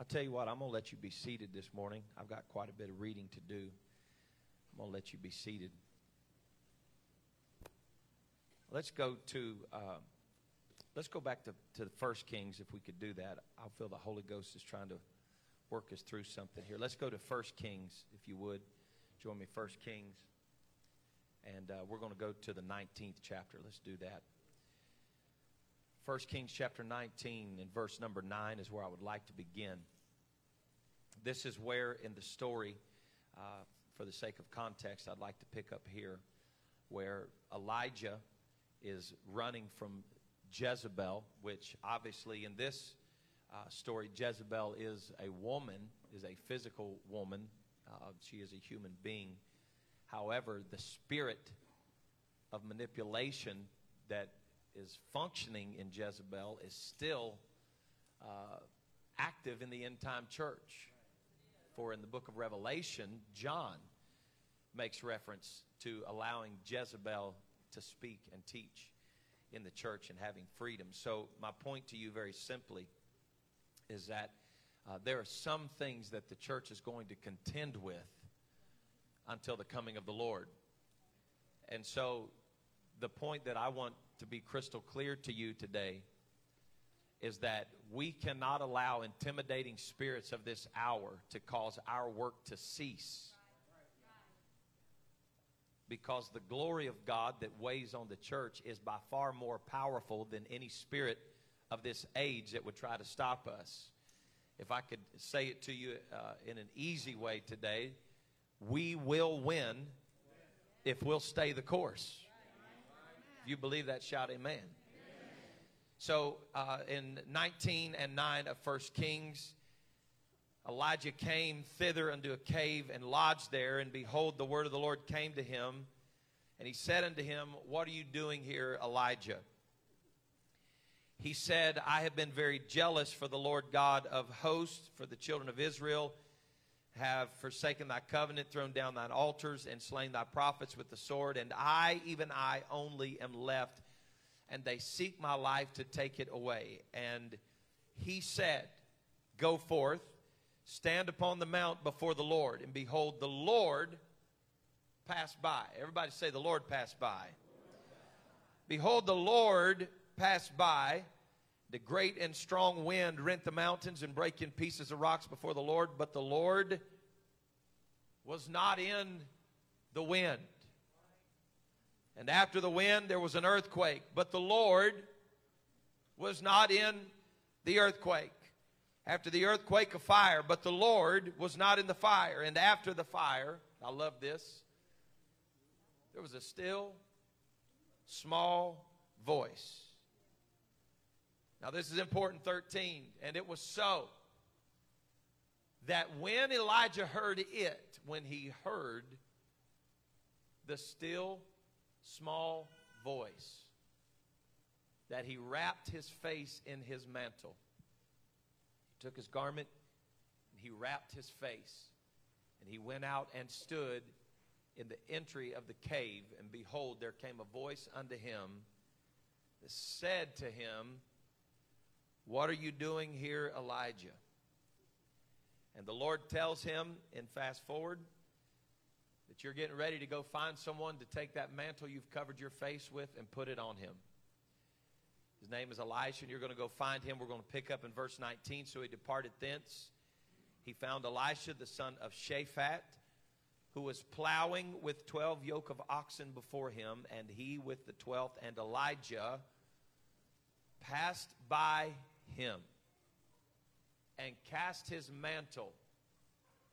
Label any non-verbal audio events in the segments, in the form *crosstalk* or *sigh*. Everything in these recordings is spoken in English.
I'll tell you what, I'm going to let you be seated this morning. I've got quite a bit of reading to do. I'm going to let you be seated. Let's go to, uh, let's go back to, to the first Kings if we could do that. I feel the Holy Ghost is trying to work us through something here. Let's go to first Kings, if you would. Join me, first Kings. And uh, we're going to go to the 19th chapter. Let's do that. 1 Kings chapter 19 and verse number 9 is where I would like to begin. This is where in the story, uh, for the sake of context, I'd like to pick up here where Elijah is running from Jezebel, which obviously in this uh, story, Jezebel is a woman, is a physical woman. Uh, she is a human being. However, the spirit of manipulation that is functioning in Jezebel is still uh, active in the end time church. For in the book of Revelation, John makes reference to allowing Jezebel to speak and teach in the church and having freedom. So, my point to you very simply is that uh, there are some things that the church is going to contend with until the coming of the Lord. And so, the point that I want to be crystal clear to you today is that we cannot allow intimidating spirits of this hour to cause our work to cease. Because the glory of God that weighs on the church is by far more powerful than any spirit of this age that would try to stop us. If I could say it to you uh, in an easy way today, we will win if we'll stay the course. You believe that, shout amen. amen. So uh, in 19 and 9 of First Kings, Elijah came thither unto a cave and lodged there, and behold, the word of the Lord came to him. And he said unto him, What are you doing here, Elijah? He said, I have been very jealous for the Lord God of hosts, for the children of Israel have forsaken thy covenant, thrown down thine altars, and slain thy prophets with the sword. And I, even I only, am left, and they seek my life to take it away. And he said, Go forth, stand upon the mount before the Lord, and behold, the Lord passed by. Everybody say, The Lord passed by. Behold, the Lord passed by. The great and strong wind rent the mountains and break in pieces the rocks before the Lord, but the Lord was not in the wind. And after the wind, there was an earthquake, but the Lord was not in the earthquake. After the earthquake, a fire, but the Lord was not in the fire. And after the fire, I love this, there was a still, small voice now, this is important 13. And it was so that when Elijah heard it, when he heard the still small voice, that he wrapped his face in his mantle. He took his garment and he wrapped his face. And he went out and stood in the entry of the cave. And behold, there came a voice unto him that said to him, what are you doing here, Elijah? And the Lord tells him in fast forward that you're getting ready to go find someone to take that mantle you've covered your face with and put it on him. His name is Elisha, and you're going to go find him. We're going to pick up in verse 19. So he departed thence. He found Elisha, the son of Shaphat, who was plowing with 12 yoke of oxen before him, and he with the 12th. And Elijah passed by him and cast his mantle.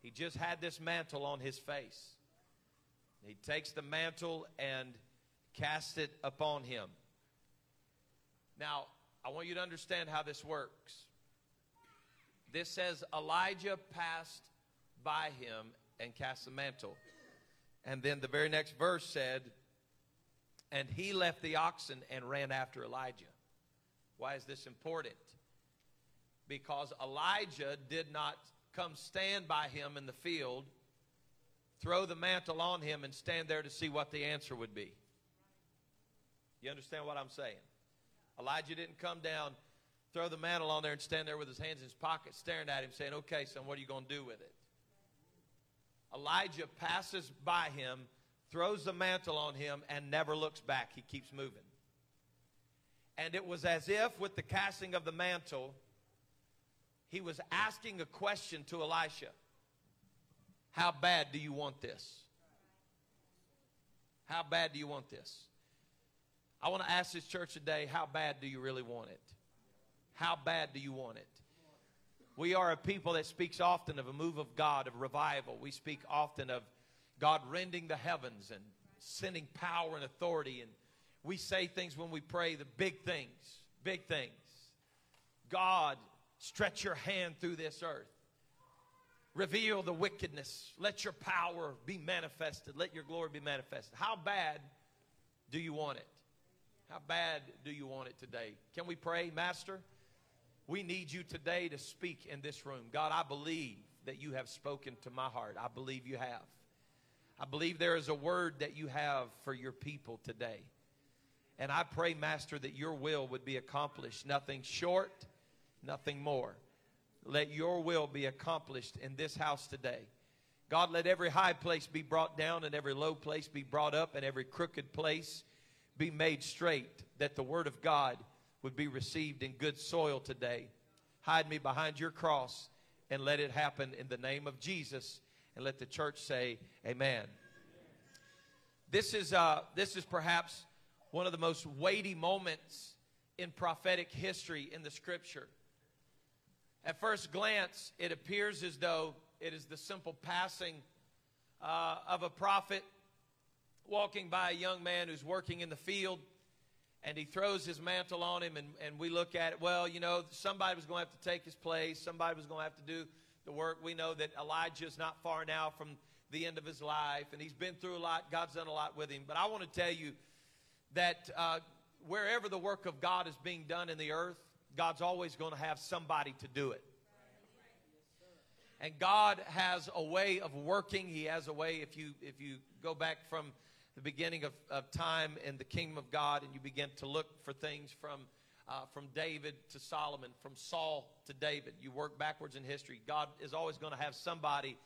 He just had this mantle on his face. He takes the mantle and casts it upon him. Now, I want you to understand how this works. This says Elijah passed by him and cast the mantle. And then the very next verse said, and he left the oxen and ran after Elijah. Why is this important? Because Elijah did not come stand by him in the field, throw the mantle on him, and stand there to see what the answer would be. You understand what I'm saying? Elijah didn't come down throw the mantle on there and stand there with his hands in his pocket, staring at him, saying, Okay, son, what are you going to do with it? Elijah passes by him, throws the mantle on him, and never looks back. He keeps moving. And it was as if, with the casting of the mantle, he was asking a question to Elisha How bad do you want this? How bad do you want this? I want to ask this church today how bad do you really want it? How bad do you want it? We are a people that speaks often of a move of God, of revival. We speak often of God rending the heavens and sending power and authority. And we say things when we pray, the big things, big things. God, stretch your hand through this earth. Reveal the wickedness. Let your power be manifested. Let your glory be manifested. How bad do you want it? How bad do you want it today? Can we pray, Master? We need you today to speak in this room. God, I believe that you have spoken to my heart. I believe you have. I believe there is a word that you have for your people today. And I pray, Master, that your will would be accomplished. Nothing short, nothing more. Let your will be accomplished in this house today. God, let every high place be brought down and every low place be brought up and every crooked place be made straight, that the word of God would be received in good soil today. Hide me behind your cross and let it happen in the name of Jesus. And let the church say, Amen. This is, uh, this is perhaps one of the most weighty moments in prophetic history in the scripture. At first glance, it appears as though it is the simple passing uh, of a prophet walking by a young man who's working in the field and he throws his mantle on him and, and we look at it well you know somebody was going to have to take his place somebody was going to have to do the work. We know that Elijah is not far now from the end of his life and he's been through a lot. God's done a lot with him. But i want to tell you that uh, wherever the work of god is being done in the earth god's always going to have somebody to do it and god has a way of working he has a way if you if you go back from the beginning of, of time in the kingdom of God, and you begin to look for things from, uh, from David to Solomon, from Saul to David. You work backwards in history. God is always going to have somebody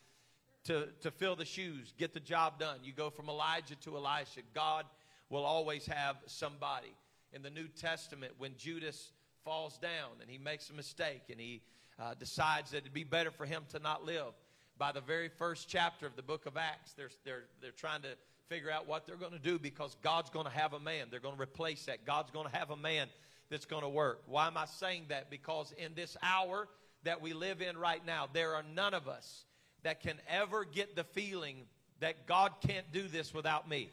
to, to fill the shoes, get the job done. You go from Elijah to Elisha. God will always have somebody. In the New Testament, when Judas falls down and he makes a mistake and he uh, decides that it'd be better for him to not live, by the very first chapter of the book of Acts, they're, they're, they're trying to figure out what they're going to do because God's going to have a man. They're going to replace that. God's going to have a man that's going to work. Why am I saying that? Because in this hour that we live in right now, there are none of us that can ever get the feeling that God can't do this without me.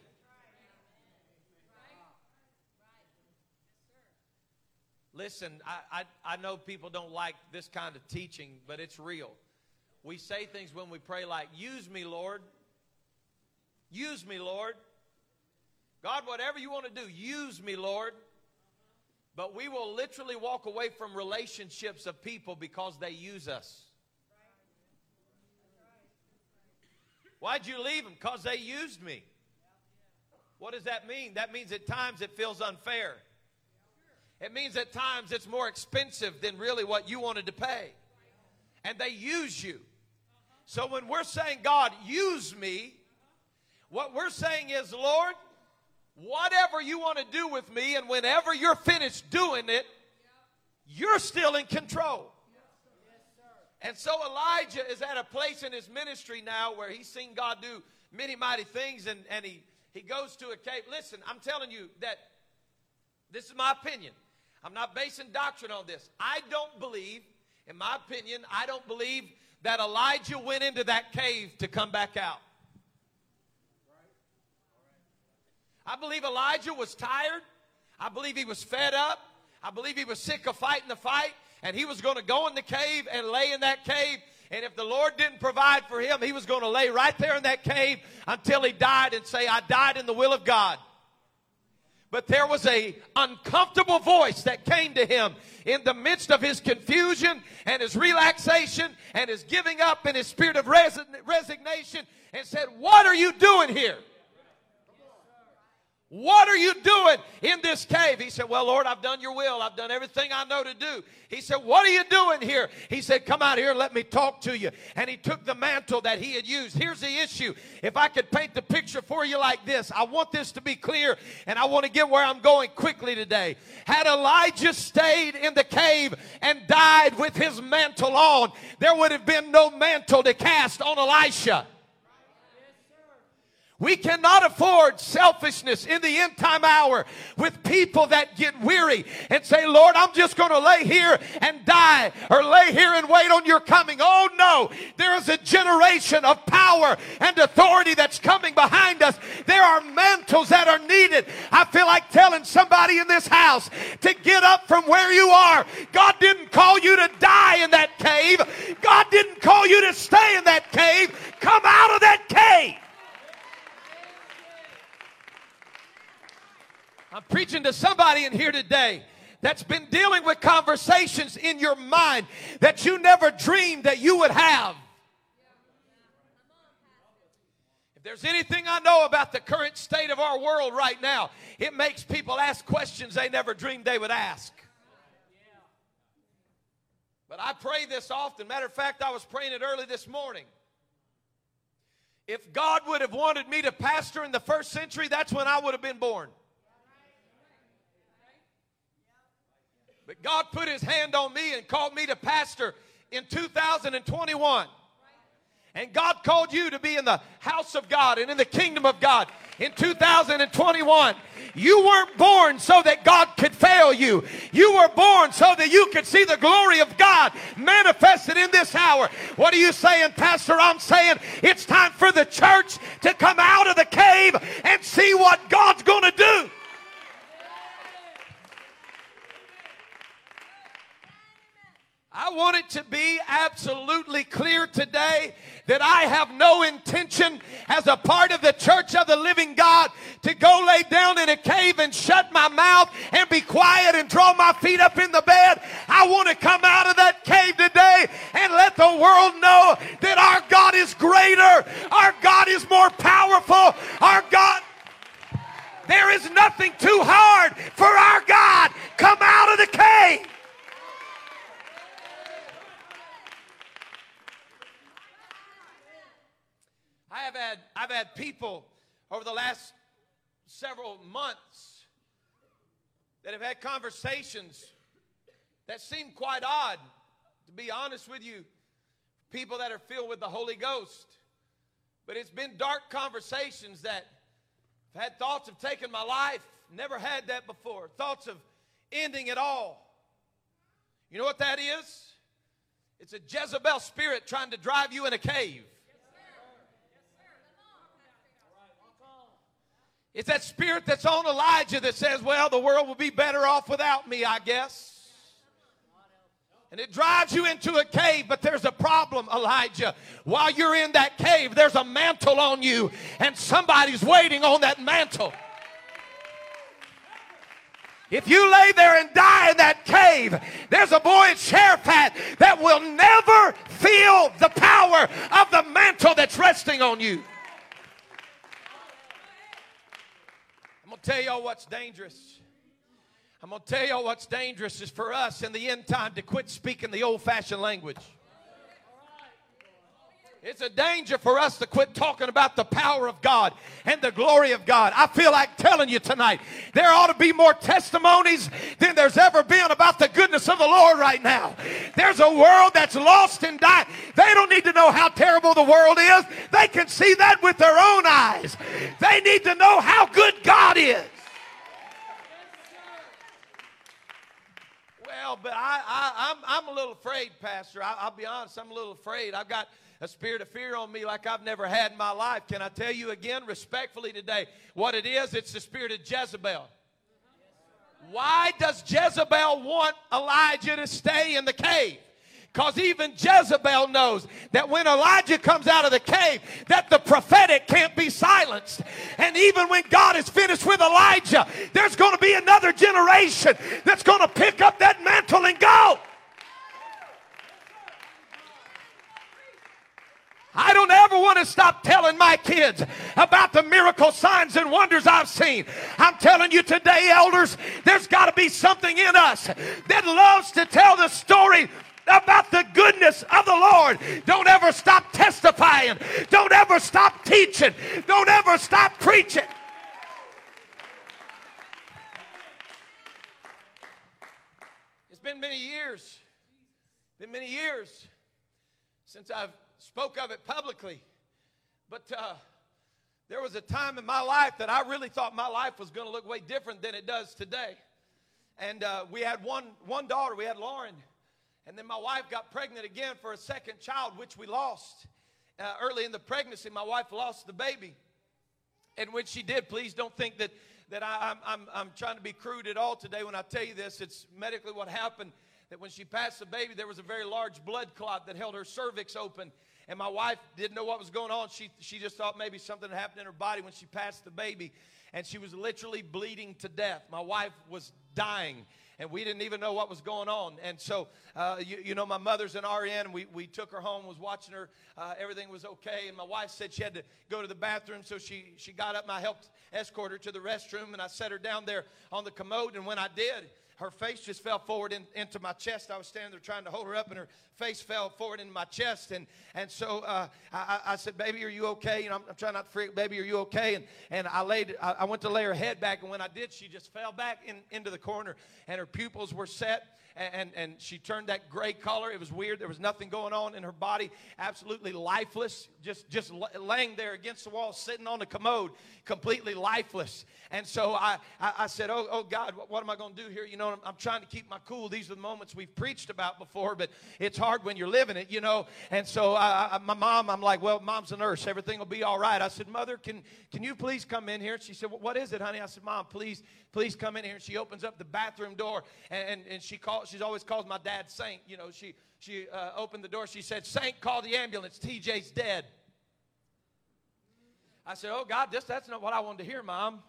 Listen, I, I, I know people don't like this kind of teaching, but it's real. We say things when we pray like, Use me, Lord. Use me, Lord. God, whatever you want to do, use me, Lord. But we will literally walk away from relationships of people because they use us. Why'd you leave them? Because they used me. What does that mean? That means at times it feels unfair. It means at times it's more expensive than really what you wanted to pay. And they use you. So when we're saying, God, use me, what we're saying is, Lord, whatever you want to do with me, and whenever you're finished doing it, you're still in control. And so Elijah is at a place in his ministry now where he's seen God do many mighty things, and, and he, he goes to a cave. Listen, I'm telling you that this is my opinion. I'm not basing doctrine on this. I don't believe, in my opinion, I don't believe that Elijah went into that cave to come back out. I believe Elijah was tired. I believe he was fed up. I believe he was sick of fighting the fight. And he was going to go in the cave and lay in that cave. And if the Lord didn't provide for him, he was going to lay right there in that cave until he died and say, I died in the will of God. But there was a uncomfortable voice that came to him in the midst of his confusion and his relaxation and his giving up and his spirit of resignation and said, What are you doing here? What are you doing in this cave? He said, Well, Lord, I've done your will. I've done everything I know to do. He said, What are you doing here? He said, Come out here and let me talk to you. And he took the mantle that he had used. Here's the issue. If I could paint the picture for you like this, I want this to be clear and I want to get where I'm going quickly today. Had Elijah stayed in the cave and died with his mantle on, there would have been no mantle to cast on Elisha. We cannot afford selfishness in the end time hour with people that get weary and say, Lord, I'm just going to lay here and die or lay here and wait on your coming. Oh no, there is a generation of power and authority that's coming behind us. There are mantles that are needed. I feel like telling somebody in this house to get up from where you are. God didn't call you to die in that cave. God didn't call you to stay in that cave. Come out of that cave. I'm preaching to somebody in here today that's been dealing with conversations in your mind that you never dreamed that you would have. If there's anything I know about the current state of our world right now, it makes people ask questions they never dreamed they would ask. But I pray this often. Matter of fact, I was praying it early this morning. If God would have wanted me to pastor in the first century, that's when I would have been born. But God put his hand on me and called me to pastor in 2021. And God called you to be in the house of God and in the kingdom of God in 2021. You weren't born so that God could fail you. You were born so that you could see the glory of God manifested in this hour. What are you saying, Pastor? I'm saying it's time for the church to come out of the cave and see what God's going to do. I want it to be absolutely clear today that I have no intention as a part of the church of the living God to go lay down in a cave and shut my mouth and be quiet and draw my feet up in the bed. I want to come out of that cave today and let the world know that our God is greater. Our God is more powerful. Our God there is nothing too hard for our God. Come out of the cave. I have had I've had people over the last several months that have had conversations that seem quite odd, to be honest with you, people that are filled with the Holy Ghost. But it's been dark conversations that I've had thoughts of taking my life, never had that before, thoughts of ending it all. You know what that is? It's a Jezebel spirit trying to drive you in a cave. It's that spirit that's on Elijah that says, well, the world will be better off without me, I guess. And it drives you into a cave, but there's a problem, Elijah. While you're in that cave, there's a mantle on you, and somebody's waiting on that mantle. If you lay there and die in that cave, there's a boy in Zarephath that will never feel the power of the mantle that's resting on you. To tell y'all what's dangerous. I'm going to tell y'all what's dangerous is for us in the end time to quit speaking the old fashioned language. It's a danger for us to quit talking about the power of God and the glory of God. I feel like telling you tonight, there ought to be more testimonies than there's ever been about the goodness of the Lord right now. There's a world that's lost and dying. They don't need to know how terrible the world is. They can see that with their own eyes. They need to know how good God is. Well, but I, I, I'm, I'm a little afraid, Pastor. I, I'll be honest, I'm a little afraid. I've got a spirit of fear on me like I've never had in my life. Can I tell you again, respectfully today, what it is? It's the spirit of Jezebel. Why does Jezebel want Elijah to stay in the cave? Because even Jezebel knows that when Elijah comes out of the cave, that the prophetic can't be silenced. And even when God is finished with Elijah, there's going to be another generation that's going to pick up that mantle and go. I don't ever want to stop telling my kids about the miracle signs and wonders I've seen. I'm telling you today, elders, there's got to be something in us that loves to tell the story about the goodness of the Lord. Don't ever stop testifying. Don't ever stop teaching. Don't ever stop preaching. It's been many years, been many years since I've spoke of it publicly, but uh, there was a time in my life that I really thought my life was going to look way different than it does today. And uh, we had one one daughter, we had Lauren, and then my wife got pregnant again for a second child, which we lost uh, early in the pregnancy. My wife lost the baby, and when she did, please don't think that that I, am I'm, I'm trying to be crude at all today when I tell you this. It's medically what happened that when she passed the baby, there was a very large blood clot that held her cervix open. And my wife didn't know what was going on. She, she just thought maybe something happened in her body when she passed the baby. And she was literally bleeding to death. My wife was dying and we didn't even know what was going on. And so, uh, you, you, know, my mother's an RN. We, we took her home, was watching her. Uh, everything was okay. And my wife said she had to go to the bathroom. So she, she got up and I helped escort her to the restroom. And I set her down there on the commode. And when I did, her face just fell forward in, into my chest. I was standing there trying to hold her up, and her face fell forward into my chest. And, and so uh, I, I, said, Baby, are you okay? You know, I'm, I'm, trying not to freak. Baby, are you okay? And, and I laid, I, I went to lay her head back, and when I did, she just fell back in, into the corner, and her pupils were set and, and she turned that gray color. It was weird. There was nothing going on in her body, absolutely lifeless, just, just laying there against the wall, sitting on the commode, completely lifeless. And so I, I, I said, oh, oh God, what, what am I going to do here? You know, I'm, I'm, trying to keep my cool. These are the moments we've preached about before, but it's hard when you're living it, you know. And so I, I, my mom, I'm like, well, mom's a nurse. Everything will be all right. I said, Mother, can, can you please come in here? She said, well, what is it, honey? I said, Mom, please, please come in here. And she opens up the bathroom door, and, and, and she calls, she's always called my dad Saint. You know, she, she uh, opened the door. She said, Saint, call the ambulance. TJ's dead. I said, Oh, God, this, that's not what I wanted to hear, Mom.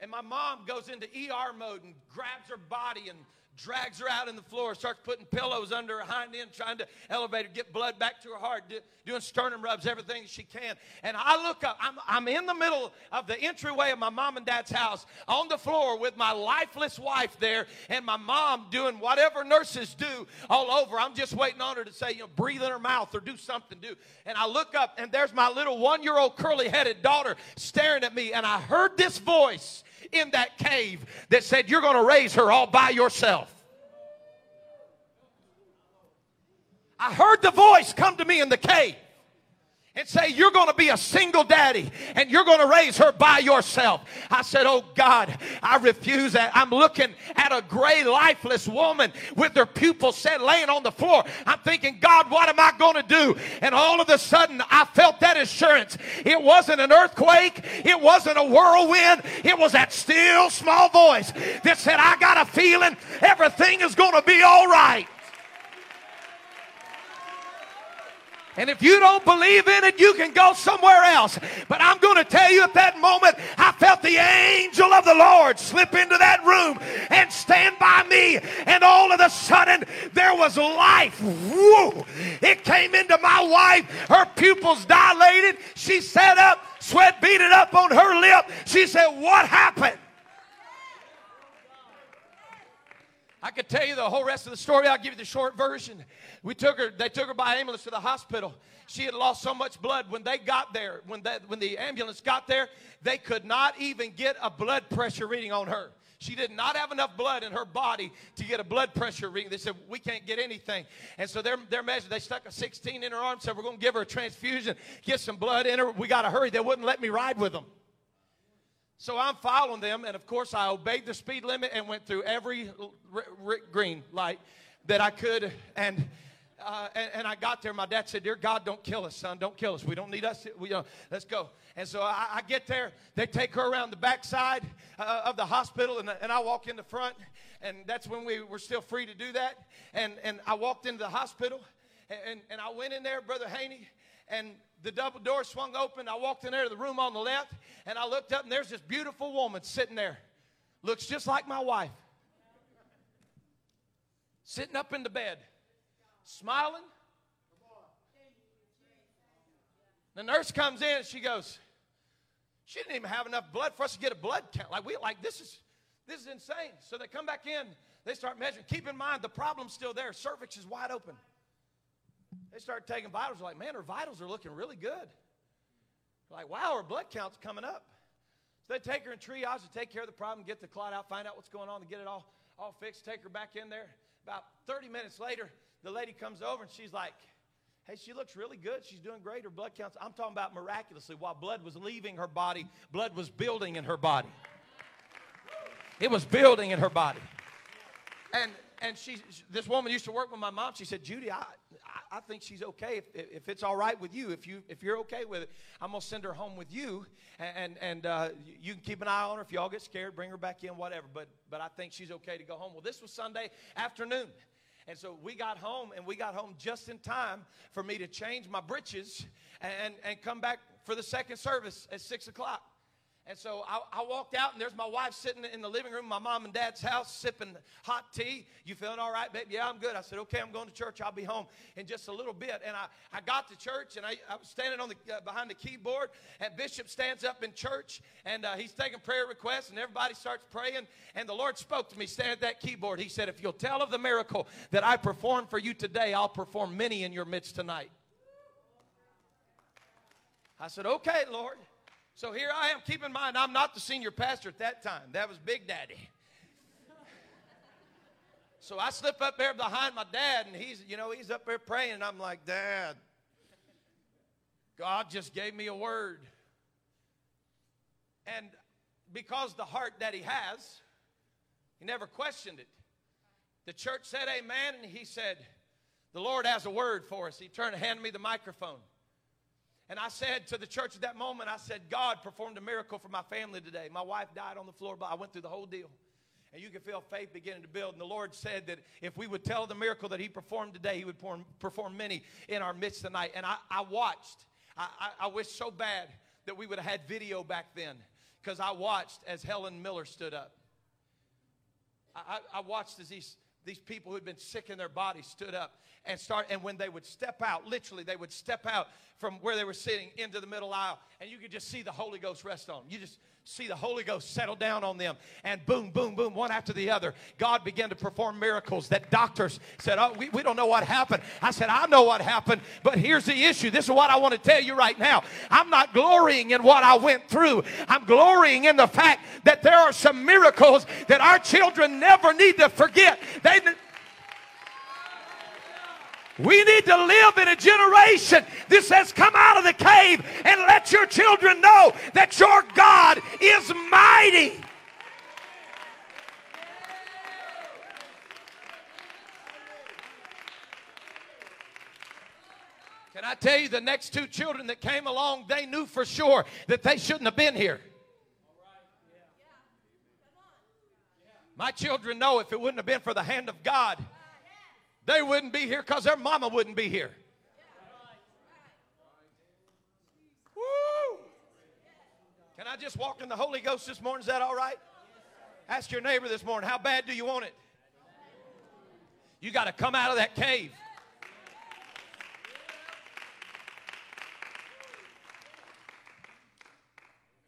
And my mom goes into ER mode and grabs her body and drags her out in the floor, starts putting pillows under her hind end, trying to elevate her, get blood back to her heart, do, doing sternum rubs, everything she can. And I look up, I'm, I'm in the middle of the entryway of my mom and dad's house on the floor with my lifeless wife there and my mom doing whatever nurses do all over. I'm just waiting on her to say, you know, breathe in her mouth or do something, do. And I look up and there's my little one year old curly headed daughter staring at me. And I heard this voice in that cave that said, You're going to raise her all by yourself. I heard the voice come to me in the cave and say, You're going to be a single daddy and you're going to raise her by yourself. I said, Oh God, I refuse that. I'm looking at a gray, lifeless woman with her pupils set laying on the floor. I'm thinking, God, what am I going to do? And all of a sudden, I felt that assurance. It wasn't an earthquake, it wasn't a whirlwind, it was that still small voice that said, I got a feeling everything is going to be all right. And if you don't believe in it, you can go somewhere else. But I'm going to tell you at that moment, I felt the angel of the Lord slip into that room and stand by me. And all of a sudden, there was life. It came into my wife. Her pupils dilated. She sat up, sweat beaded up on her lip. She said, What happened? I could tell you the whole rest of the story. I'll give you the short version. We took her, they took her by ambulance to the hospital. She had lost so much blood. When they got there, when, they, when the ambulance got there, they could not even get a blood pressure reading on her. She did not have enough blood in her body to get a blood pressure reading. They said, We can't get anything. And so they're, they're measured. They stuck a 16 in her arm, said, We're going to give her a transfusion, get some blood in her. We got to hurry. They wouldn't let me ride with them. So I'm following them, and of course, I obeyed the speed limit and went through every r- r- green light that I could. And uh, and, and, I got there. My dad said, "Dear God, don't kill us, son. Don't kill us. We don't need us. We, uh, let's go." And so I, I, get there. They take her around the backside uh, of the hospital, and, and I walk in the front. And that's when we were still free to do that. And and I walked into the hospital, and, and, and I went in there, Brother Haney, and the double door swung open. I walked in there to the room on the left, and I looked up, and there's this beautiful woman sitting there, looks just like my wife, sitting up in the bed smiling, The nurse comes in and she goes, she didn't even have enough blood for us to get a blood count. Like we like this is this is insane. So they come back in, they start measuring. Keep in mind the problem's still there. Cervix is wide open. They start taking vitals. Like, man, her vitals are looking really good. Like, wow, her blood count's coming up. So they take her in triage to take care of the problem, get the clot out, find out what's going on, to get it all, all fixed, take her back in there. About 30 minutes later, the lady comes over and she's like, Hey, she looks really good. She's doing great. Her blood counts. I'm talking about miraculously. While blood was leaving her body, blood was building in her body. It was building in her body. And and she, this woman used to work with my mom. She said, Judy, I, I think she's okay. If, if it's all right with you, if you if you're okay with it, I'm gonna send her home with you, and and uh, you can keep an eye on her. If y'all get scared, bring her back in, whatever. But but I think she's okay to go home. Well, this was Sunday afternoon. And so we got home, and we got home just in time for me to change my britches and, and come back for the second service at 6 o'clock. And so I, I, walked out, and there's my wife sitting in the living room, my mom and dad's house, sipping hot tea. You feeling all right, baby? Yeah, I'm good. I said, okay, I'm going to church. I'll be home in just a little bit. And I, I got to church, and I, I was standing on the uh, behind the keyboard, and Bishop stands up in church, and uh, he's taking prayer requests, and everybody starts praying. And the Lord spoke to me, standing at that keyboard. He said, if you'll tell of the miracle that I performed for you today, I'll perform many in your midst tonight. I said, okay, Lord. So here I am. Keep in mind, I'm not the senior pastor at that time. That was Big Daddy. *laughs* So I slip up there behind my dad, and he's, you know, he's up there praying, and I'm like, Dad, God just gave me a word. And because the heart that he has, he never questioned it. The church said amen, and he said, The Lord has a word for us. He turned and handed me the microphone. And I said to the church at that moment, I said, God performed a miracle for my family today. My wife died on the floor, but I went through the whole deal. And you can feel faith beginning to build. And the Lord said that if we would tell the miracle that He performed today, He would perform, many in our midst tonight. And I, I watched. I, I, I wish so bad that we would have had video back then because I watched as Helen Miller stood up. I, I watched as these these people who'd been sick in their bodies stood up and start and when they would step out literally they would step out from where they were sitting into the middle aisle and you could just see the holy ghost rest on them you just see the holy ghost settle down on them. And boom boom boom one after the other god began to perform miracles that doctors said oh we, we don't know what happened. I said i know what happened but here's the issue. This is what i want to tell you right now. I'm not glorying in what i went through. I'm glorying in the fact that there are some miracles that our children never need to forget. They we need to live in a generation that says, Come out of the cave and let your children know that your God is mighty. Can I tell you, the next two children that came along, they knew for sure that they shouldn't have been here. My children know if it wouldn't have been for the hand of God, they wouldn't be here because their mama wouldn't be here. Woo! Can I just walk in the Holy Ghost this morning? Is that all right? Ask your neighbor this morning, how bad do you want it? You got to come out of that cave.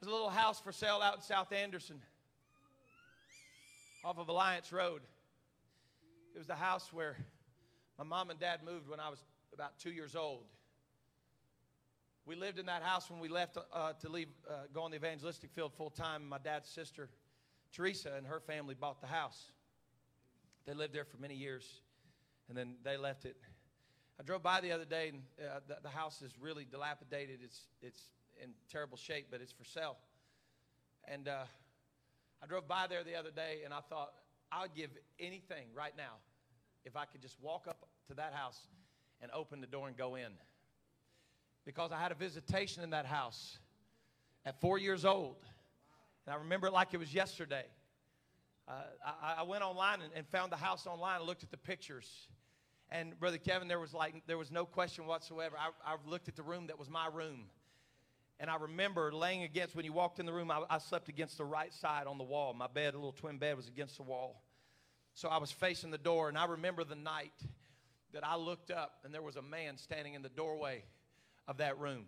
There's a little house for sale out in South Anderson off of Alliance Road. It was the house where my mom and dad moved when I was about two years old. We lived in that house when we left uh, to leave, uh, go on the evangelistic field full time. My dad's sister, Teresa, and her family bought the house. They lived there for many years, and then they left it. I drove by the other day, and uh, the, the house is really dilapidated. It's, it's in terrible shape, but it's for sale. And uh, I drove by there the other day and I thought, I would give anything right now if I could just walk up to that house and open the door and go in. Because I had a visitation in that house at four years old. And I remember it like it was yesterday. Uh, I, I, went online and, and, found the house online and looked at the pictures. And Brother Kevin, there was like there was no question whatsoever. I, I looked at the room that was my room. And I remember laying against, when you walked in the room, I, I, slept against the right side on the wall. My bed, a little twin bed, was against the wall. So I was facing the door, and I remember the night that I looked up, and there was a man standing in the doorway of that room.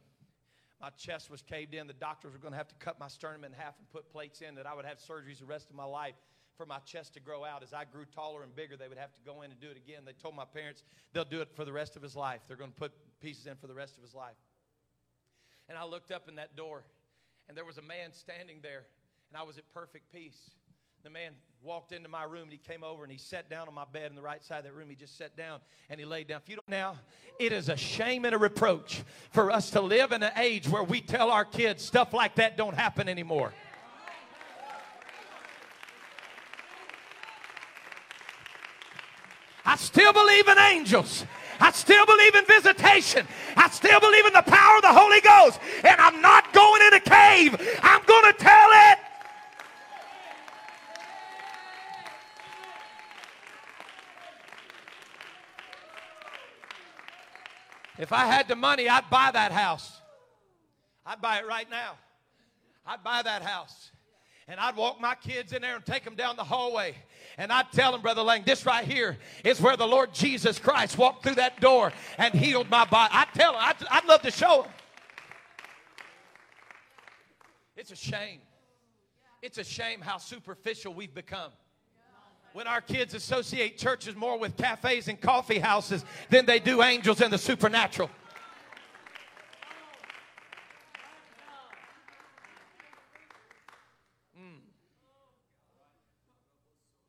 My chest was caved in. The doctors were going to have to cut my sternum in half and put plates in that I would have surgeries the rest of my life for my chest to grow out. As I grew taller and bigger, they would have to go in and do it again. They told my parents they'll do it for the rest of his life. They're going to put pieces in for the rest of his life. And I looked up in that door, and there was a man standing there, and I was at perfect peace. The man walked into my room and he came over and he sat down on my bed in the right side of that room. He just sat down and he laid down. If you don't now, it is a shame and a reproach for us to live in an age where we tell our kids stuff like that don't happen anymore. I still believe in angels. I still believe in visitation. I still believe in the power of the Holy Ghost. And I'm not going in a cave. I'm going to tell it. If I had the money, I'd buy that house. I'd buy it right now. I'd buy that house. And I'd walk my kids in there and take them down the hallway. And I'd tell them, Brother Lang, this right here is where the Lord Jesus Christ walked through that door and healed my body. I'd tell them, I'd, I'd love to show them. It's a shame. It's a shame how superficial we've become. When our kids associate churches more with cafes and coffee houses than they do angels and the supernatural. Hmm.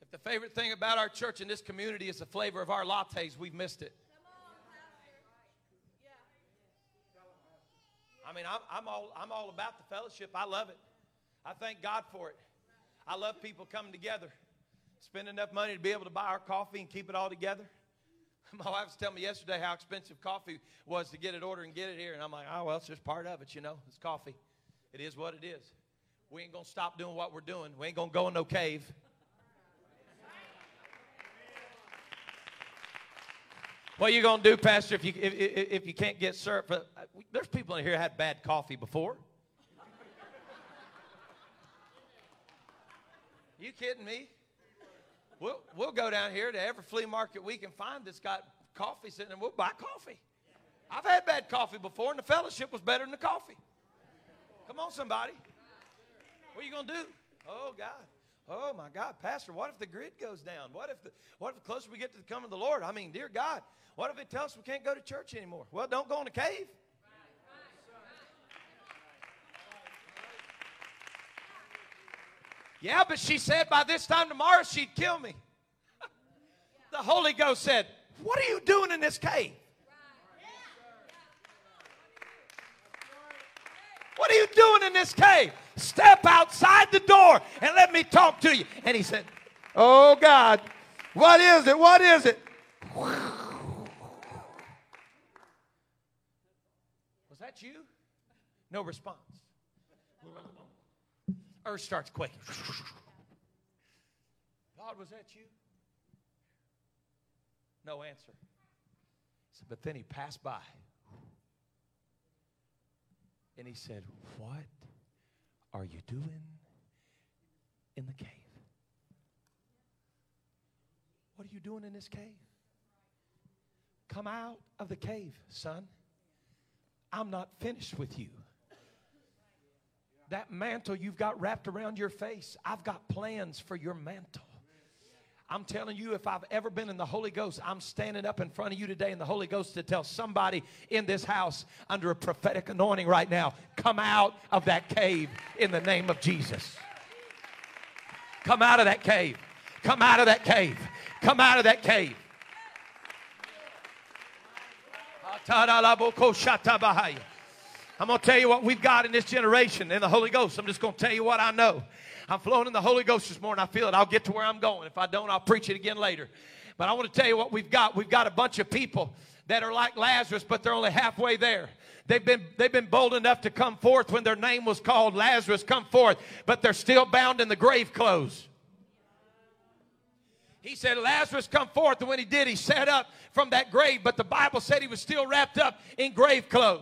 If the favorite thing about our church in this community is the flavor of our lattes, we've missed it. I mean, I'm, I'm, all, I'm all about the fellowship. I love it. I thank God for it. I love people coming together, spend enough money to be able to buy our coffee and keep it all together. *laughs* My wife was telling me yesterday how expensive coffee was to get it ordered and get it here. And I'm like, oh, well, it's just part of it, you know. It's coffee. It is what it is. We ain't going to stop doing what we're doing. We ain't going to go in no cave. What are you going to do, Pastor, if you, if, if you can't get syrup? Uh, there's people in here had bad coffee before. *laughs* You kidding me? We'll, we'll go down here to every flea market we can find that's got coffee sitting and we'll buy coffee. I've had bad coffee before, and the fellowship was better than the coffee. Come on, somebody. What are you going to do? Oh, God. Oh, my God. Pastor, what if the grid goes down? What if the, what if the closer we get to the coming of the Lord? I mean, dear God, what if it tells us we can't go to church anymore? Well, don't go in a cave. Yeah, but she said by this time tomorrow she'd kill me. the Holy Ghost said, What are you doing in this cave? What are you doing in this cave? Step outside the door and let me talk to you. And he said, Oh God, what is it? What is it? Was that you? No response. Earth starts quaking. God, was that you? No answer. Said, but then he passed by. And he said, What are you doing in the cave? What are you doing in this cave? Come out of the cave, son. I'm not finished with you. That mantle you've got wrapped around your face, I've got plans for your mantle. I'm telling you, if I've ever been in the Holy Ghost, I'm standing up in front of you today in the Holy Ghost to tell somebody in this house under a prophetic anointing right now come out of that cave in the name of Jesus. Come out of that cave. Come out of that cave. Come out of that cave. I'm going to tell you what we've got in this generation in the Holy Ghost. I'm just going to tell you what I know. I'm flowing in the Holy Ghost this morning. I feel it. I'll get to where I'm going. If I don't, I'll preach it again later. But I want to tell you what we've got. We've got a bunch of people that are like Lazarus, but they're only halfway there. They've been, they've been bold enough to come forth when their name was called Lazarus, come forth, but they're still bound in the grave clothes. He said, Lazarus, come forth. And when he did, he sat up from that grave. But the Bible said he was still wrapped up in grave clothes.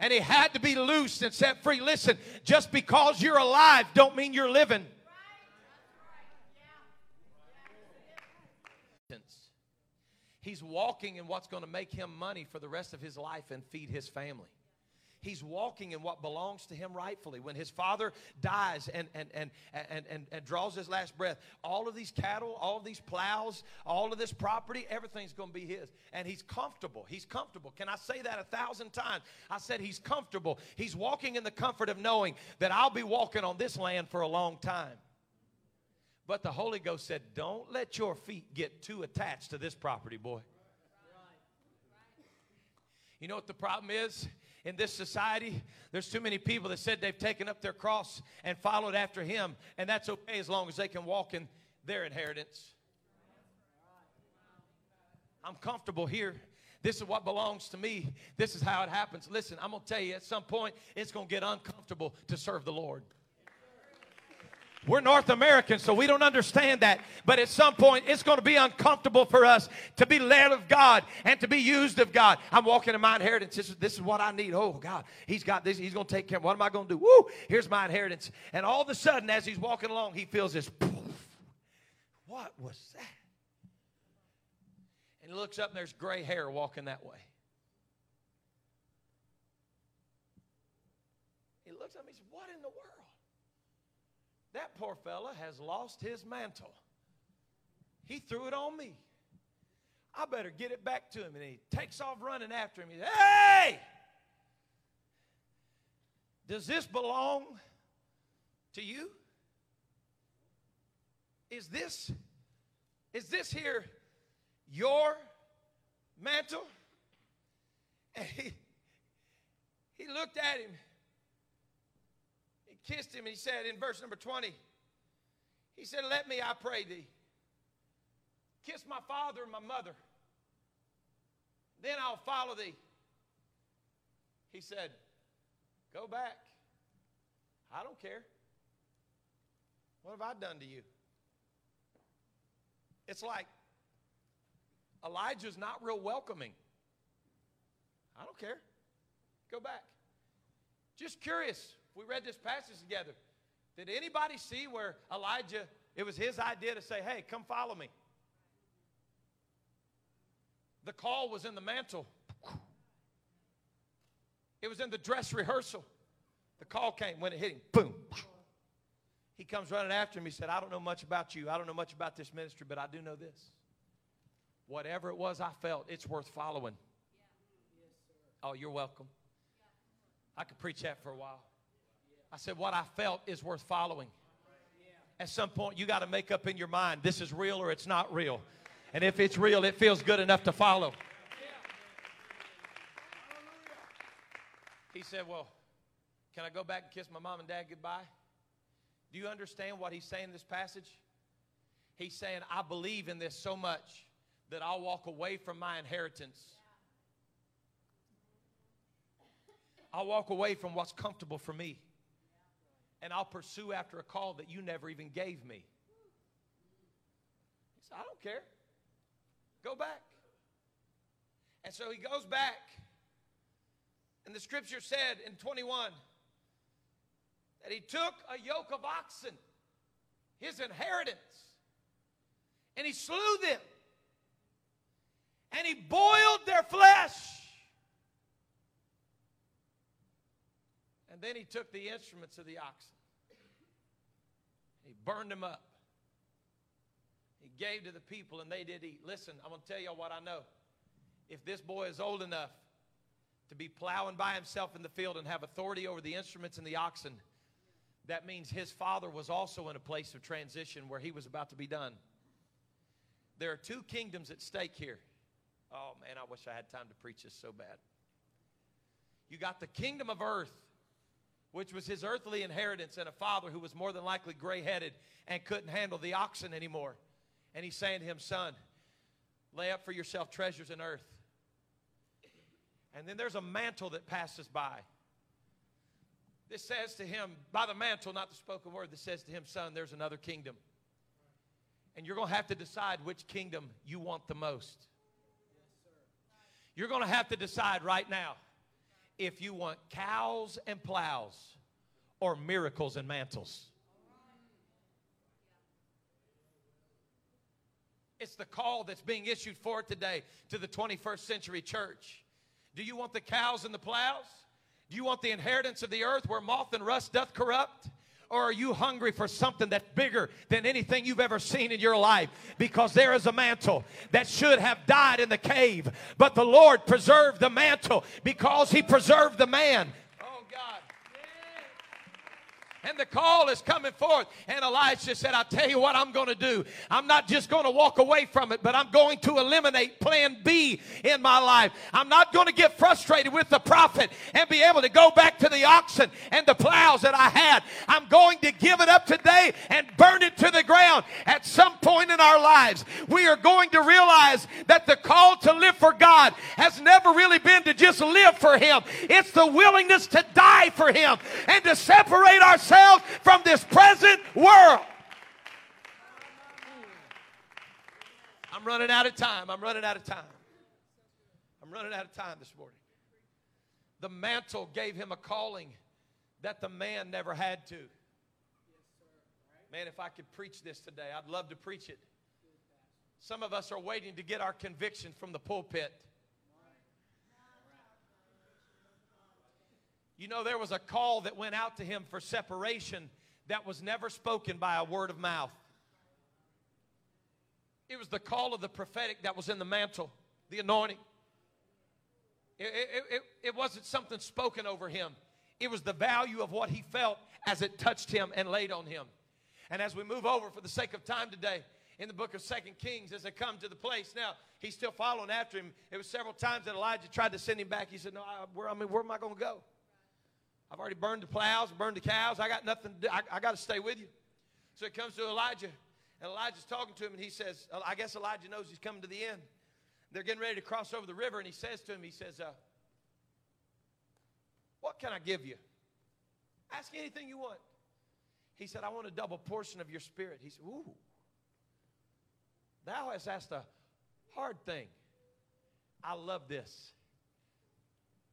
And he had to be loosed and set free. Listen, just because you're alive don't mean you're living. He's walking in what's going to make him money for the rest of his life and feed his family. He's walking in what belongs to him rightfully. When his father dies and, and, and, and, and, and draws his last breath, all of these cattle, all of these plows, all of this property, everything's going to be his. And he's comfortable. He's comfortable. Can I say that a thousand times? I said he's comfortable. He's walking in the comfort of knowing that I'll be walking on this land for a long time. But the Holy Ghost said, Don't let your feet get too attached to this property, boy. You know what the problem is? In this society, there's too many people that said they've taken up their cross and followed after Him, and that's okay as long as they can walk in their inheritance. I'm comfortable here. This is what belongs to me. This is how it happens. Listen, I'm going to tell you at some point, it's going to get uncomfortable to serve the Lord. We're North Americans, so we don't understand that. But at some point, it's going to be uncomfortable for us to be led of God and to be used of God. I'm walking in my inheritance. This is, this is what I need. Oh, God, He's got this. He's going to take care. of What am I going to do? Woo, here's my inheritance. And all of a sudden, as He's walking along, He feels this. Poof. What was that? And He looks up, and there's gray hair walking that way. He looks up and he says, What in the world? That poor fella has lost his mantle. He threw it on me. I better get it back to him. And he takes off running after him. He says, Hey! Does this belong to you? Is this is this here your mantle? And he, he looked at him kissed him, and he said in verse number 20, he said, Let me, I pray thee, kiss my father and my mother, then I'll follow thee. He said, Go back. I don't care. What have I done to you? It's like Elijah's not real welcoming. I don't care. Go back. Just curious we read this passage together, did anybody see where Elijah, it was his idea to say, hey, come follow me? The call was in the mantle. It was in the dress rehearsal. The call came when it hit him. Boom. He comes running after him. He said, I don't know much about you. I don't know much about this ministry, but I do know this. Whatever it was I felt, it's worth following. Oh, you're welcome. I could preach that for a while. I said, What I felt is worth following. At some point, you got to make up in your mind this is real or it's not real. And if it's real, it feels good enough to follow. He said, Well, can I go back and kiss my mom and dad goodbye? Do you understand what he's saying in this passage? He's saying, I believe in this so much that I'll walk away from my inheritance. I'll walk away from what's comfortable for me and I'll pursue after a call that you never even gave me. He said, I don't care. Go back. And so he goes back. And the scripture said in 21 that he took a yoke of oxen, his inheritance, and he slew them. And he boiled their flesh. And then he took the instruments of the oxen. He burned them up. He gave to the people and they did eat. Listen, I'm going to tell y'all what I know. If this boy is old enough to be plowing by himself in the field and have authority over the instruments and the oxen, that means his father was also in a place of transition where he was about to be done. There are two kingdoms at stake here. Oh man, I wish I had time to preach this so bad. You got the kingdom of earth which was his earthly inheritance, and a father who was more than likely gray headed and couldn't handle the oxen anymore. And he's saying to him, Son, lay up for yourself treasures in earth. And then there's a mantle that passes by. This says to him, by the mantle, not the spoken word, that says to him, Son, there's another kingdom. And you're going to have to decide which kingdom you want the most. You're going to have to decide right now if you want cows and plows or miracles and mantles. It's the call that's being issued for today to the 21st century church. Do you want the cows and the plows? Do you want the inheritance of the earth where moth and rust doth corrupt? Or are you hungry for something that's bigger than anything you've ever seen in your life? Because there is a mantle that should have died in the cave, but the Lord preserved the mantle because He preserved the man. And the call is coming forth. And Elijah said, I'll tell you what I'm going to do. I'm not just going to walk away from it, but I'm going to eliminate plan B in my life. I'm not going to get frustrated with the prophet and be able to go back to the oxen and the plows that I had. I'm going to give it up today and burn it to the ground. At some point in our lives, we are going to realize that the call to live for God has never really been to just live for Him. It's the willingness to die for Him and to separate ourselves ourselves from this present world. I'm running out of time. I'm running out of time. I'm running out of time this morning. The mantle gave him a calling that the man never had to. Man, if I could preach this today, I'd love to preach it. Some of us are waiting to get our conviction from the pulpit. You know, there was a call that went out to him for separation that was never spoken by a word of mouth. It was the call of the prophetic that was in the mantle, the anointing. It, it, it, it, wasn't something spoken over him, it was the value of what he felt as it touched him and laid on him. And as we move over for the sake of time today, in the book of Second Kings, as they come to the place, now he's still following after him. It was several times that Elijah tried to send him back. He said, No, I, where, I mean, where am I going to go? I've already burned the plows, burned the cows. I got nothing to do. I, I got to stay with you. So it comes to Elijah, and Elijah's talking to him, and he says, I guess Elijah knows he's coming to the end. They're getting ready to cross over the river, and he says to him, he says, uh, What can I give you? Ask anything you want. He said, I want a double portion of your spirit. He said, Ooh, thou hast asked a hard thing. I love this.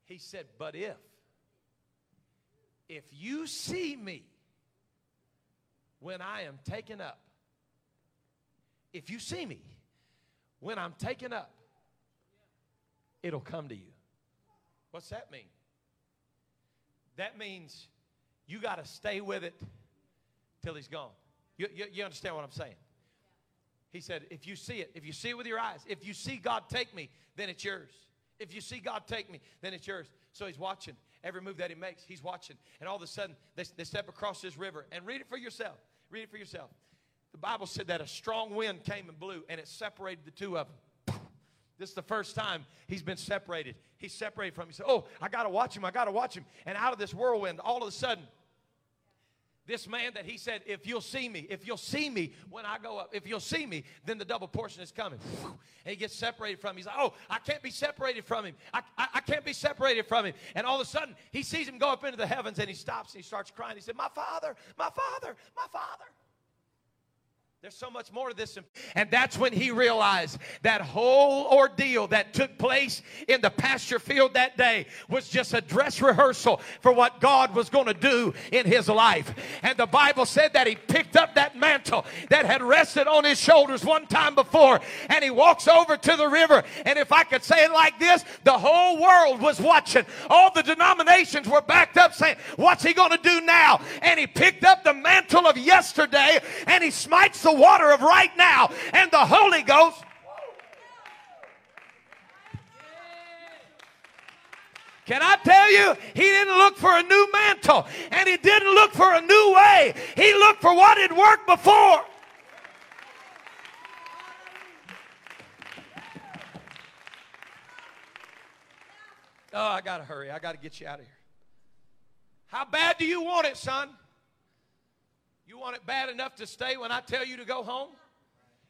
He said, But if if you see me when I am taken up, if you see me when I'm taken up, it'll come to you. What's that mean? That means you got to stay with it till he's gone. You, you, you, understand what I'm saying? He said, if you see it, if you see it with your eyes, if you see God take me, then it's yours. If you see God take me, then it's yours. So he's watching every move that he makes. He's watching. And all of a sudden, they, they step across this river. And read it for yourself. Read it for yourself. The Bible said that a strong wind came and blew, and it separated the two of them. This is the first time he's been separated. He's separated from him. He said, Oh, I got to watch him. I got to watch him. And out of this whirlwind, all of a sudden, this man that he said, If you'll see me, if you'll see me when I go up, if you'll see me, then the double portion is coming. And he gets separated from him. He's like, Oh, I can't be separated from him. I, I, I, can't be separated from him. And all of a sudden, he sees him go up into the heavens and he stops and he starts crying. He said, My father, my father, my father. There's so much more to this. And that's when he realized that whole ordeal that took place in the pasture field that day was just a dress rehearsal for what God was going to do in his life. And the Bible said that he picked up that mantle that had rested on his shoulders one time before and he walks over to the river. And if I could say it like this, the whole world was watching. All the denominations were backed up saying, What's he going to do now? And he picked up the mantle of yesterday and he smites the water of right now and the Holy Ghost. Can I tell you, he didn't look for a new mantle and he didn't look for a new way. He looked for what had worked before. Oh, I got to hurry. I got to get you out of here. How bad do you want it, son? You want it bad enough to stay when I tell you to go home?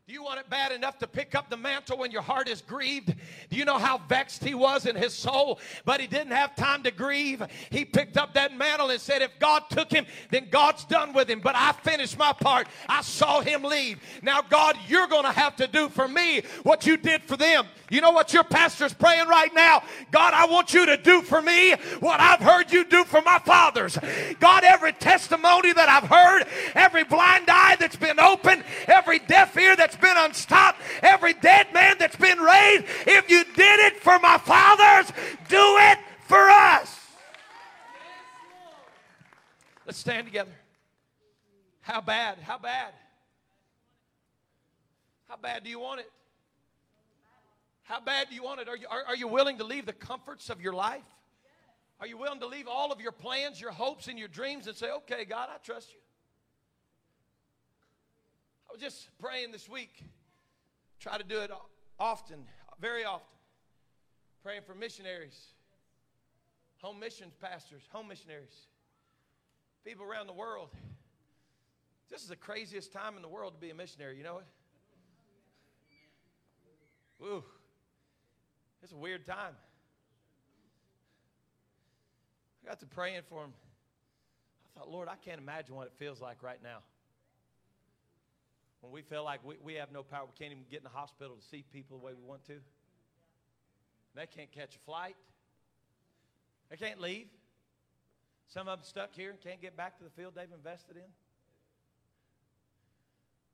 Do you want it bad enough to pick up the mantle when your heart is grieved? Do you know how vexed he was in his soul? But he didn't have time to grieve. He picked up that mantle and said, If God took him, then God's done with him. But I finished my part. I saw him leave. Now, God, you're going to have to do for me what you did for them. You know what your pastor's praying right now? God, I want you to do for me what I've heard you do for my fathers. God, every testimony that I've heard, every blind eye that's been opened, every deaf ear that's that's been unstopped, every dead man that's been raised, if you did it for my fathers, do it for us. Let's stand together. How bad? How bad? How bad do you want it? How bad do you want it? Are you, are, are you willing to leave the comforts of your life? Are you willing to leave all of your plans, your hopes, and your dreams and say, okay, God, I trust you? Was just praying this week. Try to do it often, very often. Praying for missionaries, home missions pastors, home missionaries, people around the world. This is the craziest time in the world to be a missionary, you know it? Woo. It's a weird time. I got to praying for him. I thought, Lord, I can't imagine what it feels like right now. When we feel like we, we have no power, we can't even get in the hospital to see people the way we want to. They can't catch a flight. They can't leave. Some of them stuck here and can't get back to the field they've invested in.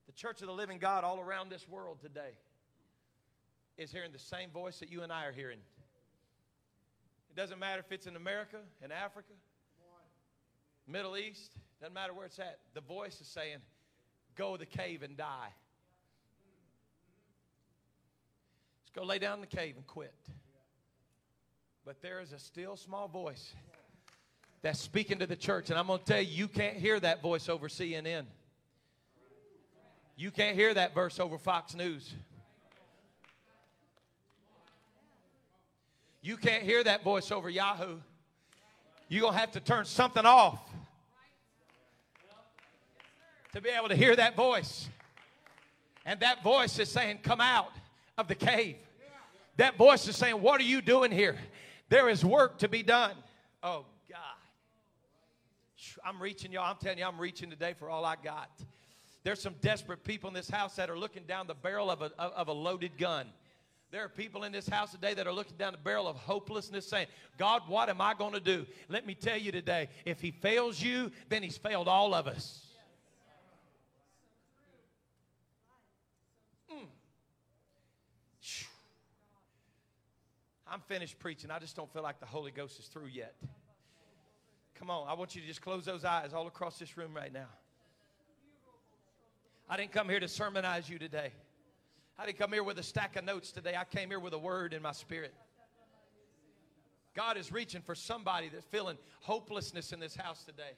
The church of the living God all around this world today is hearing the same voice that you and I are hearing. It doesn't matter if it's in America, in Africa, Middle East, doesn't matter where it's at. The voice is saying, go to the cave and die. Let's go lay down in the cave and quit. But there is a still small voice that's speaking to the church. And I'm going to tell you, you can't hear that voice over CNN. You can't hear that verse over Fox News. You can't hear that voice over Yahoo. You're going to have to turn something off to be able to hear that voice. And that voice is saying, Come out of the cave. That voice is saying, What are you doing here? There is work to be done. Oh, God. I'm reaching y'all. I'm telling you, I'm reaching today for all I got. There's some desperate people in this house that are looking down the barrel of a, of a loaded gun. There are people in this house today that are looking down the barrel of hopelessness saying, God, what am I going to do? Let me tell you today, if He fails you, then He's failed all of us. Mm. I'm finished preaching. I just don't feel like the Holy Ghost is through yet. Come on, I want you to just close those eyes all across this room right now. I didn't come here to sermonize you today. I didn't come here with a stack of notes today. I came here with a word in my spirit. God is reaching for somebody that's feeling hopelessness in this house today.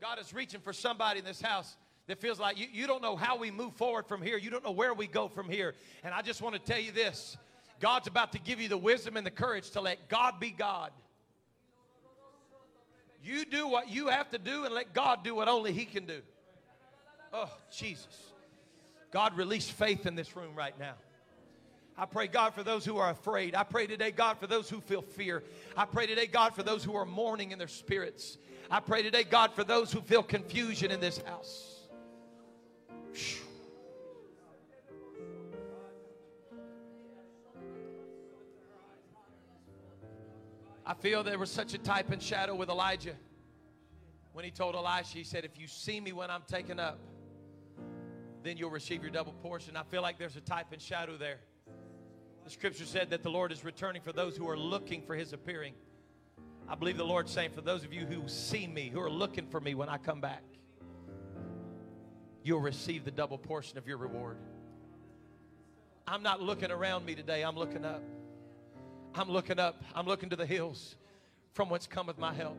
God is reaching for somebody in this house that feels like you, you don't know how we move forward from here. You don't know where we go from here. And I just want to tell you this God's about to give you the wisdom and the courage to let God be God. You do what you have to do and let God do what only He can do. Oh, Jesus. God, release faith in this room right now. I pray, God, for those who are afraid. I pray today, God, for those who feel fear. I pray today, God, for those who are mourning in their spirits. I pray today, God, for those who feel confusion in this house. I feel there was such a type and shadow with Elijah when he told Elisha, he said, If you see me when I'm taken up, then you'll receive your double portion. I feel like there's a type and shadow there. The scripture said that the Lord is returning for those who are looking for his appearing. I believe the Lord's saying for those of you who see me, who are looking for me when I come back, you'll receive the double portion of your reward. I'm not looking around me today, I'm looking up. I'm looking up. I'm looking to the hills from whence cometh my help.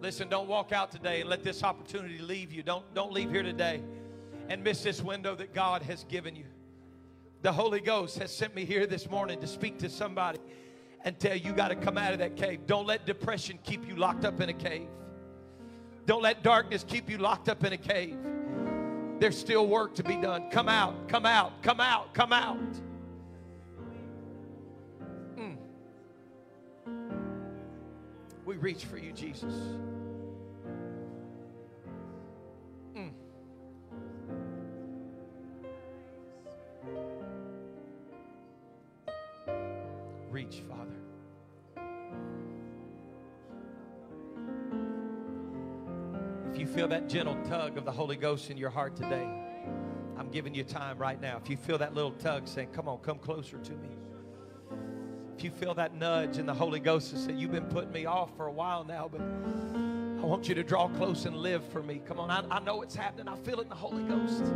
Listen, don't walk out today and let this opportunity leave you. Don't, don't leave here today and miss this window that God has given you. The Holy Ghost has sent me here this morning to speak to somebody and tell you, you got to come out of that cave. Don't let depression keep you locked up in a cave. Don't let darkness keep you locked up in a cave. There's still work to be done. Come out, come out, come out, come out. We reach for you, Jesus. Mm. reach, Father. If you feel that gentle tug of the Holy Ghost in your heart today, I'm giving you time right now. If you feel that little tug saying, Come on, come closer to me. If you feel that nudge in the Holy Ghost that said, You've been putting me off for a while now, but I want you to draw close and live for me. Come on, I, I know it's happening. I feel it in the Holy Ghost.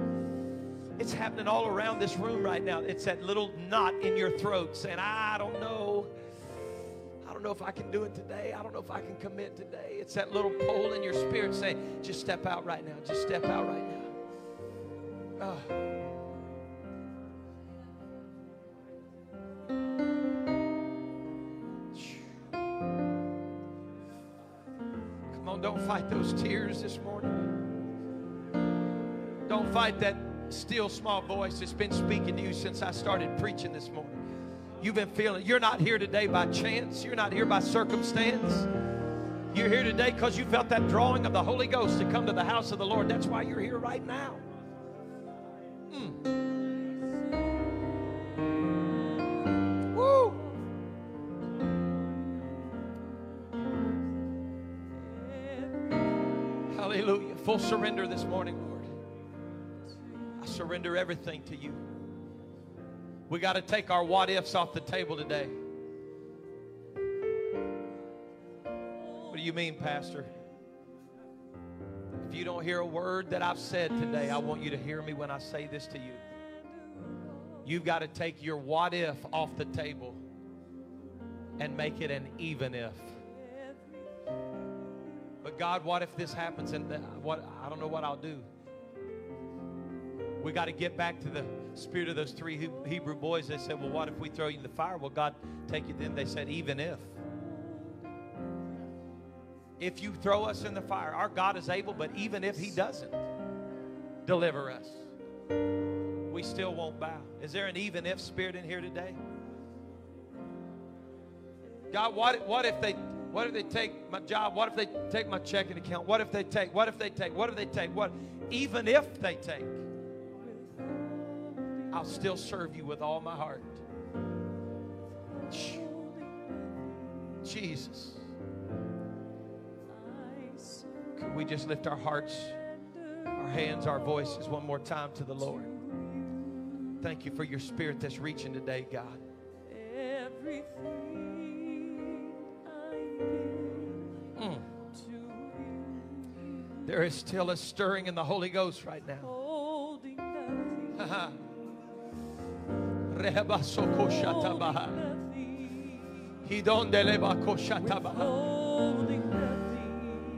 It's happening all around this room right now. It's that little knot in your throat saying, I don't know. I don't know if I can do it today. I don't know if I can commit today. It's that little pull in your spirit saying, just step out right now. Just step out right now. Oh. Those tears this morning. Don't fight that still small voice that's been speaking to you since I started preaching this morning. You've been feeling, you're not here today by chance, you're not here by circumstance. You're here today because you felt that drawing of the Holy Ghost to come to the house of the Lord. That's why you're here right now. Mm. Full surrender this morning, Lord. I surrender everything to you. We got to take our what ifs off the table today. What do you mean, Pastor? If you don't hear a word that I've said today, I want you to hear me when I say this to you. You've got to take your what if off the table and make it an even if. But God, what if this happens and what I don't know what I'll do. We got to get back to the spirit of those three Hebrew boys. They said, "Well, what if we throw you in the fire?" Well, God take you. Then they said, "Even if." If you throw us in the fire, our God is able, but even if He doesn't deliver us, we still won't bow. Is there an even if spirit in here today? God, what, what if they what if they take my job? What if they take my checking account? What if they take? What if they take? What if they take? What even if they take? I'll still serve you with all my heart. Jesus. Could we just lift our hearts, our hands, our voices one more time to the Lord? Thank you for your spirit that's reaching today, God. Mm. There is still a stirring in the Holy Ghost right now. *laughs*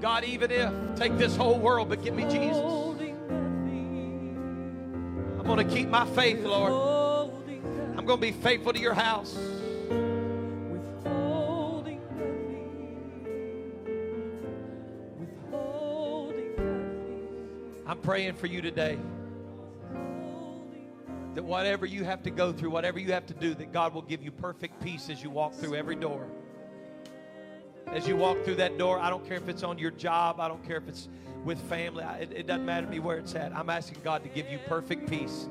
God, even if, take this whole world, but give me Jesus. I'm going to keep my faith, Lord. I'm going to be faithful to your house. Praying for you today that whatever you have to go through, whatever you have to do, that God will give you perfect peace as you walk through every door. As you walk through that door, I don't care if it's on your job, I don't care if it's with family, it, it doesn't matter to me where it's at. I'm asking God to give you perfect peace.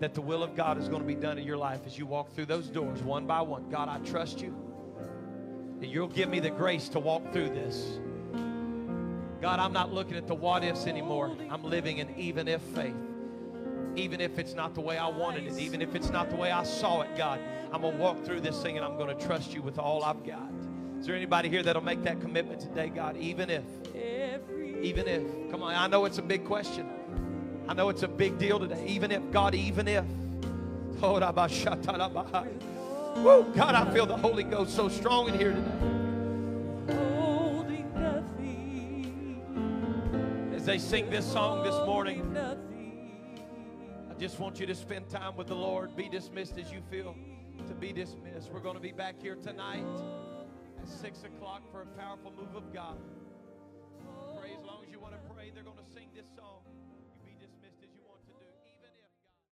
That the will of God is going to be done in your life as you walk through those doors one by one. God, I trust you. And you'll give me the grace to walk through this. God, I'm not looking at the what ifs anymore. I'm living in even if faith even if it's not the way I wanted it, even if it's not the way I saw it, God, I'm going to walk through this thing and I'm going to trust you with all I've got. Is there anybody here that'll make that commitment today, God? Even if, even if, come on, I know it's a big question. I know it's a big deal today. Even if, God, even if. Oh, Woo, God, I feel the Holy Ghost so strong in here today. They sing this song this morning, I just want you to spend time with the Lord. Be dismissed as you feel to be dismissed. We're going to be back here tonight at 6 o'clock for a powerful move of God.